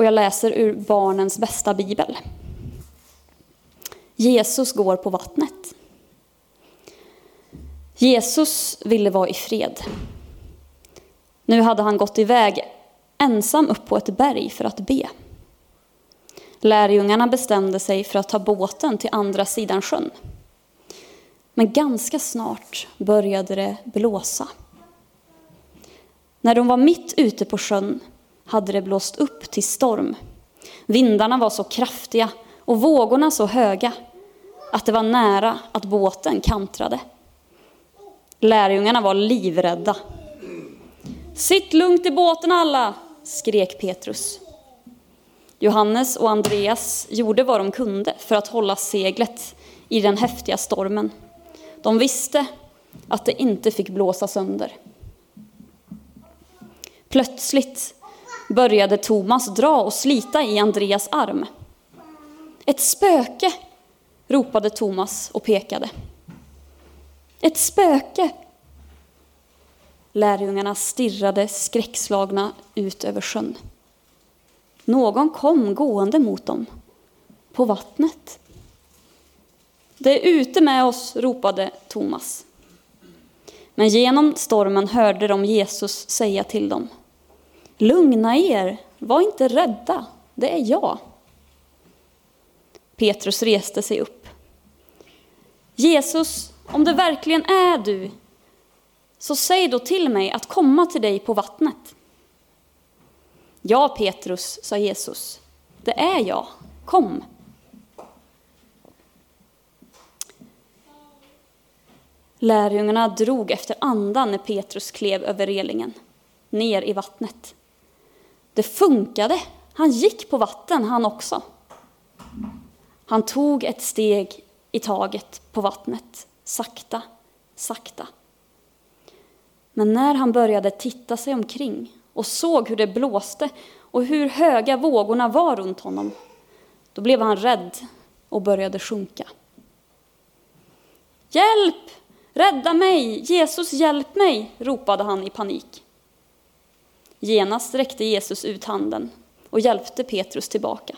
Och jag läser ur barnens bästa bibel. Jesus går på vattnet. Jesus ville vara i fred. Nu hade han gått iväg ensam upp på ett berg för att be. Lärjungarna bestämde sig för att ta båten till andra sidan sjön. Men ganska snart började det blåsa. När de var mitt ute på sjön hade det blåst upp till storm. Vindarna var så kraftiga och vågorna så höga att det var nära att båten kantrade. Lärjungarna var livrädda. Sitt lugnt i båten alla, skrek Petrus. Johannes och Andreas gjorde vad de kunde för att hålla seglet i den häftiga stormen. De visste att det inte fick blåsa sönder. Plötsligt började Thomas dra och slita i Andreas arm. Ett spöke, ropade Thomas och pekade. Ett spöke! Lärjungarna stirrade skräckslagna ut över sjön. Någon kom gående mot dem, på vattnet. Det är ute med oss, ropade Thomas. Men genom stormen hörde de Jesus säga till dem. Lugna er, var inte rädda, det är jag. Petrus reste sig upp. Jesus, om det verkligen är du, så säg då till mig att komma till dig på vattnet. Ja, Petrus, sa Jesus, det är jag, kom. Lärjungarna drog efter andan när Petrus klev över relingen, ner i vattnet. Det funkade, han gick på vatten han också. Han tog ett steg i taget på vattnet, sakta, sakta. Men när han började titta sig omkring och såg hur det blåste och hur höga vågorna var runt honom, då blev han rädd och började sjunka. Hjälp! Rädda mig! Jesus, hjälp mig! ropade han i panik. Genast räckte Jesus ut handen och hjälpte Petrus tillbaka.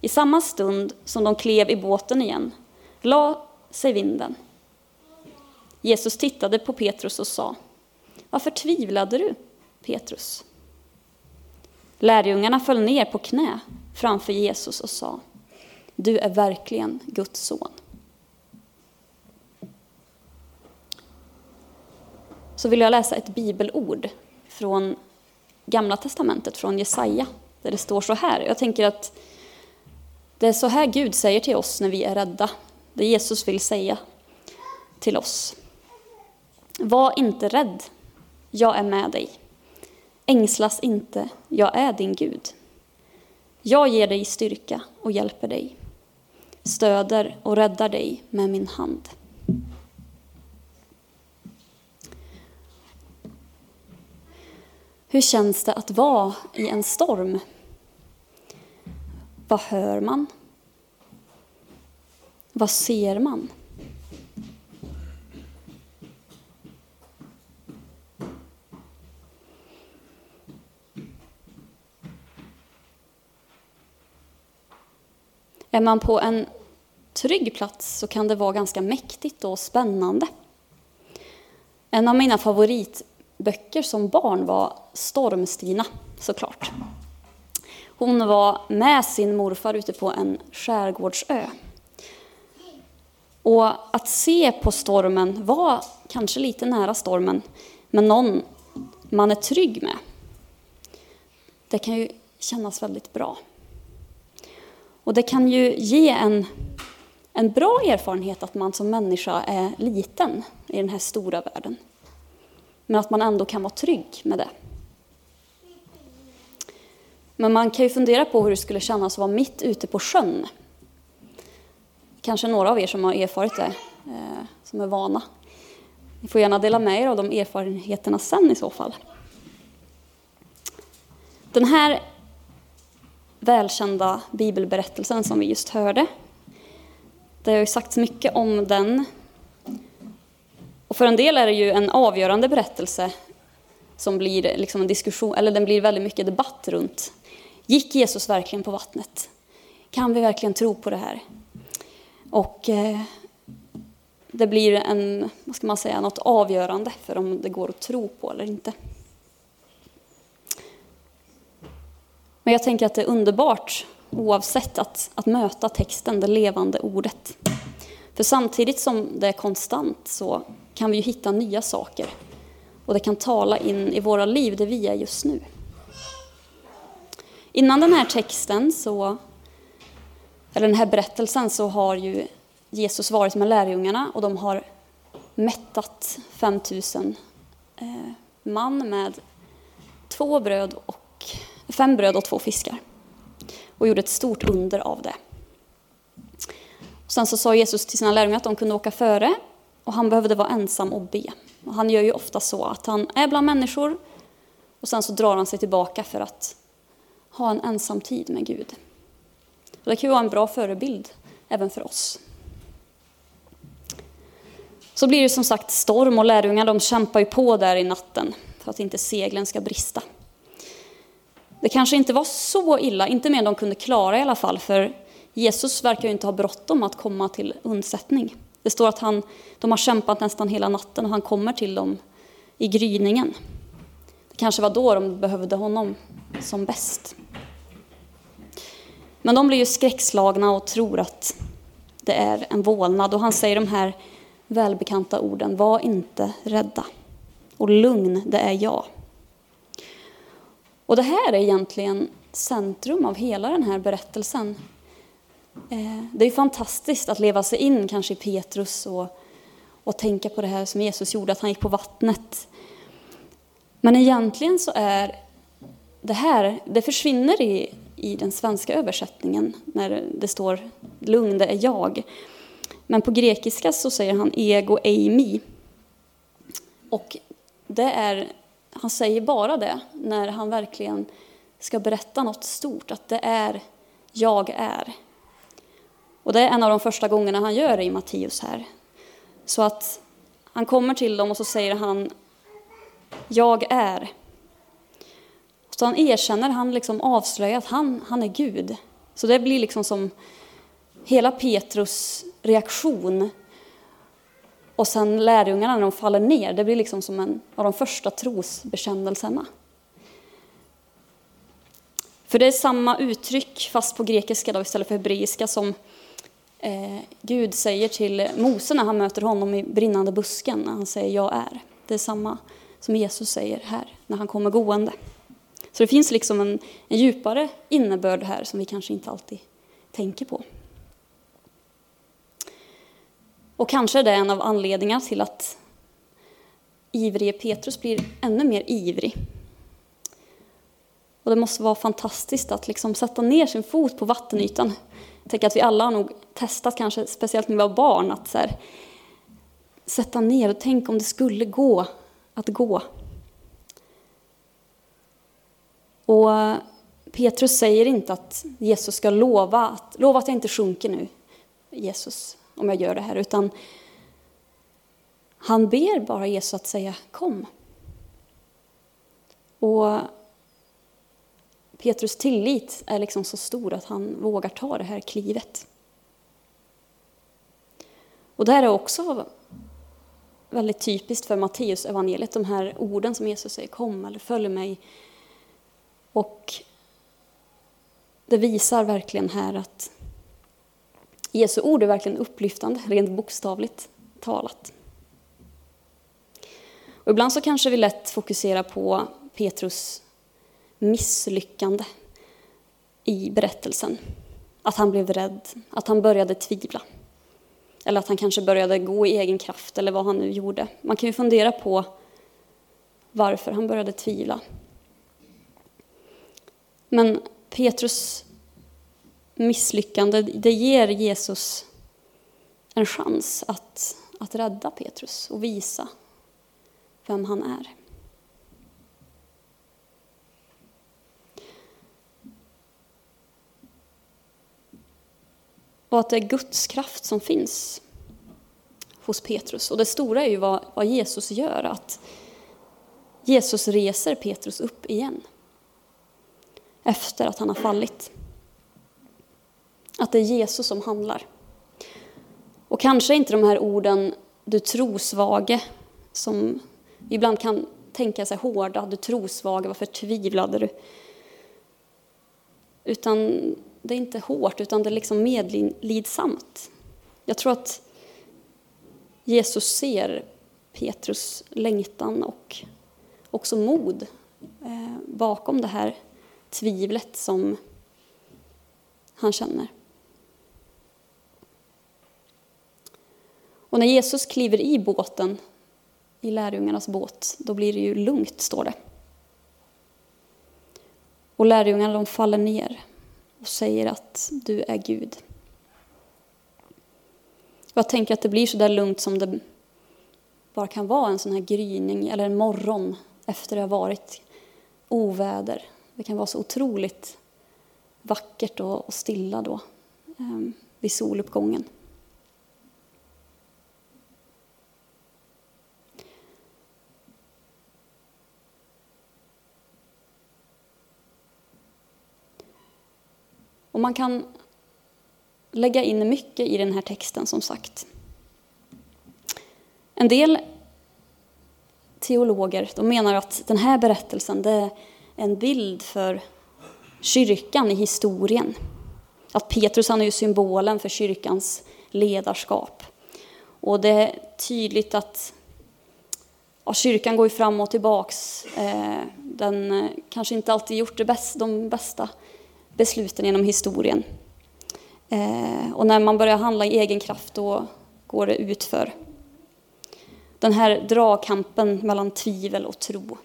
I samma stund som de klev i båten igen la sig vinden. Jesus tittade på Petrus och sa, varför tvivlade du, Petrus? Lärjungarna föll ner på knä framför Jesus och sa, du är verkligen Guds son. Så vill jag läsa ett bibelord från Gamla testamentet, från Jesaja, där det står så här. Jag tänker att det är så här Gud säger till oss när vi är rädda. Det Jesus vill säga till oss. Var inte rädd, jag är med dig. Ängslas inte, jag är din Gud. Jag ger dig styrka och hjälper dig, stöder och räddar dig med min hand. Hur känns det att vara i en storm? Vad hör man? Vad ser man? Är man på en trygg plats så kan det vara ganska mäktigt och spännande. En av mina böcker som barn var Stormstina, såklart. Hon var med sin morfar ute på en skärgårdsö. Och att se på stormen var kanske lite nära stormen, men någon man är trygg med. Det kan ju kännas väldigt bra. Och det kan ju ge en, en bra erfarenhet att man som människa är liten i den här stora världen. Men att man ändå kan vara trygg med det. Men man kan ju fundera på hur det skulle kännas att vara mitt ute på sjön. Kanske några av er som har erfarit det, eh, som är vana. Ni får gärna dela med er av de erfarenheterna sen i så fall. Den här välkända bibelberättelsen som vi just hörde. Det har ju sagts mycket om den. För en del är det ju en avgörande berättelse som blir liksom en diskussion, eller den blir väldigt mycket debatt runt Gick Jesus verkligen på vattnet? Kan vi verkligen tro på det här? Och eh, det blir en, vad ska man säga, något avgörande för om det går att tro på eller inte. Men jag tänker att det är underbart oavsett att, att möta texten, det levande ordet. För samtidigt som det är konstant så kan vi ju hitta nya saker. Och det kan tala in i våra liv där vi är just nu. Innan den här texten, så, eller den här berättelsen, så har ju Jesus varit med lärjungarna och de har mättat 5000 eh, man med två bröd och, fem bröd och två fiskar. Och gjorde ett stort under av det. Och sen så sa Jesus till sina lärjungar att de kunde åka före och han behövde vara ensam och be. Och han gör ju ofta så att han är bland människor och sen så drar han sig tillbaka för att ha en ensam tid med Gud. Och det kan ju vara en bra förebild även för oss. Så blir det som sagt storm och lärjungar de kämpar ju på där i natten för att inte seglen ska brista. Det kanske inte var så illa, inte mer än de kunde klara i alla fall, för Jesus verkar ju inte ha bråttom att komma till undsättning. Det står att han, de har kämpat nästan hela natten och han kommer till dem i gryningen. Det kanske var då de behövde honom som bäst. Men de blir ju skräckslagna och tror att det är en vålnad och han säger de här välbekanta orden, var inte rädda. Och lugn, det är jag. Och det här är egentligen centrum av hela den här berättelsen. Eh, det är fantastiskt att leva sig in kanske i Petrus och, och tänka på det här som Jesus gjorde, att han gick på vattnet. Men egentligen så är det här, det försvinner i, i den svenska översättningen när det står lugn, det är jag. Men på grekiska så säger han ego eimi. Och det är, han säger bara det när han verkligen ska berätta något stort, att det är jag är. Och det är en av de första gångerna han gör det i Matteus här. Så att han kommer till dem och så säger han jag är. Så han erkänner, han liksom avslöjar att han, han är Gud. Så det blir liksom som hela Petrus reaktion och sen lärjungarna när de faller ner, det blir liksom som en av de första trosbekännelserna. För det är samma uttryck, fast på grekiska då, istället för hebreiska, som eh, Gud säger till Mose när han möter honom i brinnande busken, när han säger jag är. Det är samma som Jesus säger här, när han kommer gående. Så det finns liksom en, en djupare innebörd här som vi kanske inte alltid tänker på. Och kanske är det en av anledningarna till att ivrige Petrus blir ännu mer ivrig. Och det måste vara fantastiskt att liksom sätta ner sin fot på vattenytan. Jag tänker att vi alla har nog testat, kanske speciellt när vi var barn, att så här, sätta ner och tänka om det skulle gå att gå. Och eh, Petrus säger inte att Jesus ska lova att, lova att jag inte sjunker nu, Jesus om jag gör det här, utan han ber bara Jesus att säga kom. Och Petrus tillit är liksom så stor att han vågar ta det här klivet. Och det här är också väldigt typiskt för Matteus evangeliet, de här orden som Jesus säger kom eller följ mig. Och det visar verkligen här att Jesu ord är verkligen upplyftande, rent bokstavligt talat. Och ibland så kanske vi lätt fokuserar på Petrus misslyckande i berättelsen. Att han blev rädd, att han började tvivla. Eller att han kanske började gå i egen kraft eller vad han nu gjorde. Man kan ju fundera på varför han började tvivla. Men Petrus misslyckande, det ger Jesus en chans att, att rädda Petrus och visa vem han är. Och att det är Guds kraft som finns hos Petrus. Och det stora är ju vad, vad Jesus gör, att Jesus reser Petrus upp igen. efter att han har fallit. Att det är Jesus som handlar. Och kanske inte de här orden du trosvage, som ibland kan tänka sig hårda, du trosvage, varför tvivlade du? Utan det är inte hårt, utan det är liksom medlidsamt. Jag tror att Jesus ser Petrus längtan och också mod eh, bakom det här tvivlet som han känner. Och när Jesus kliver i båten, i lärjungarnas båt, då blir det ju lugnt, står det. Och lärjungarna de faller ner och säger att du är Gud. Jag tänker att det blir så där lugnt som det bara kan vara en sån här gryning eller en morgon efter det har varit oväder. Det kan vara så otroligt vackert och stilla då ehm, vid soluppgången. Och man kan lägga in mycket i den här texten som sagt. En del teologer de menar att den här berättelsen det är en bild för kyrkan i historien. Att Petrus han är ju symbolen för kyrkans ledarskap. Och det är tydligt att ja, kyrkan går ju fram och tillbaks. Eh, den eh, kanske inte alltid gjort det bäst, de bästa besluten genom historien. Eh, och när man börjar handla i egen kraft då går det utför. Den här dragkampen mellan tvivel och tro.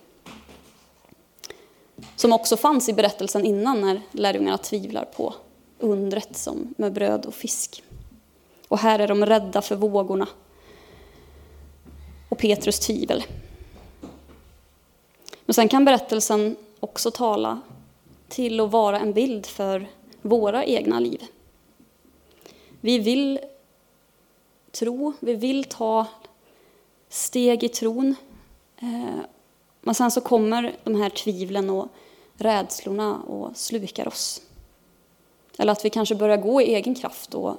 Som också fanns i berättelsen innan när lärjungarna tvivlar på undret som med bröd och fisk. Och här är de rädda för vågorna och Petrus tvivel. Men sen kan berättelsen också tala till att vara en bild för våra egna liv. Vi vill tro, vi vill ta steg i tron. Eh, men sen så kommer de här tvivlen och rädslorna och slukar oss. Eller att vi kanske börjar gå i egen kraft och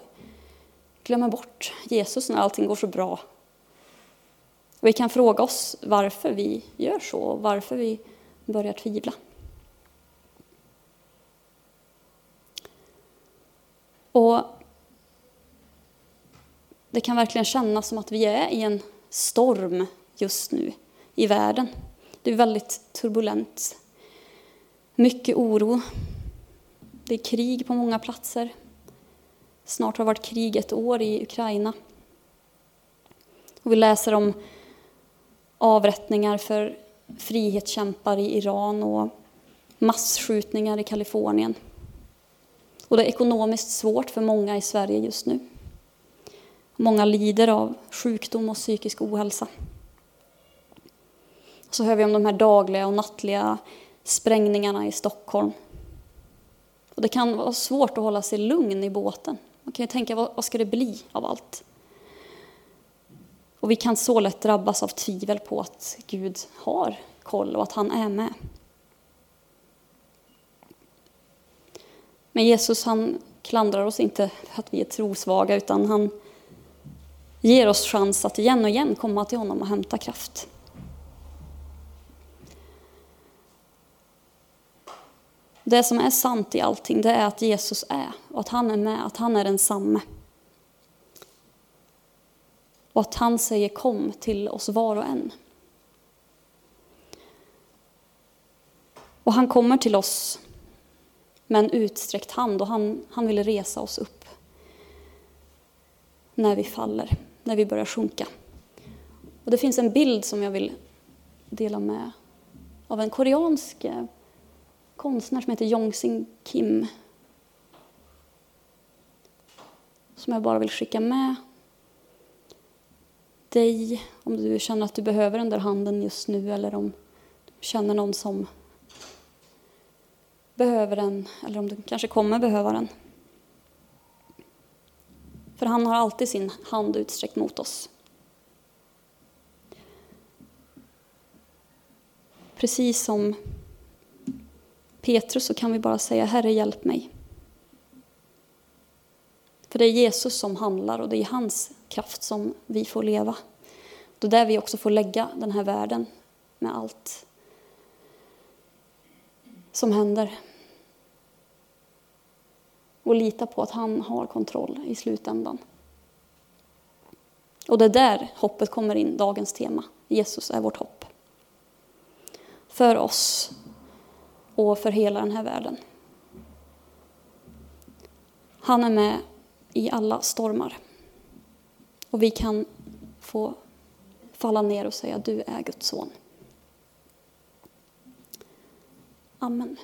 glömmer bort Jesus när allting går så bra. Och vi kan fråga oss varför vi gör så och varför vi börjar tvivla. Och det kan verkligen kännas som att vi är i en storm just nu i världen. Det är väldigt turbulent. Mycket oro. Det är krig på många platser. Snart har det varit krig ett år i Ukraina. Och vi läser om avrättningar för frihetskämpar i Iran och massskjutningar i Kalifornien. Och det är ekonomiskt svårt för många i Sverige just nu. Många lider av sjukdom och psykisk ohälsa. Så hör vi om de här dagliga och nattliga sprängningarna i Stockholm. Och det kan vara svårt att hålla sig lugn i båten. Man kan ju tänka, vad, vad ska det bli av allt? Och vi kan så lätt drabbas av tvivel på att Gud har koll och att han är med. Men Jesus han klandrar oss inte för att vi är trosvaga utan han ger oss chans att igen och igen komma till honom och hämta kraft. Det som är sant i allting, det är att Jesus är och att han är med, att han är densamme. Och att han säger kom till oss var och en. Och han kommer till oss med en utsträckt hand och han, han vill resa oss upp när vi faller, när vi börjar sjunka. Och det finns en bild som jag vill dela med av en koreansk eh, konstnär som heter Yongsing Kim. Som jag bara vill skicka med dig om du känner att du behöver den där handen just nu eller om du känner någon som behöver den eller om du kanske kommer behöva den. För han har alltid sin hand utsträckt mot oss. Precis som Petrus så kan vi bara säga Herre hjälp mig. För det är Jesus som handlar och det är hans kraft som vi får leva. Det är där vi också får lägga den här världen med allt som händer. Och lita på att han har kontroll i slutändan. Och det är där hoppet kommer in, dagens tema. Jesus är vårt hopp. För oss och för hela den här världen. Han är med i alla stormar. Och vi kan få falla ner och säga du är Guds son. Amen.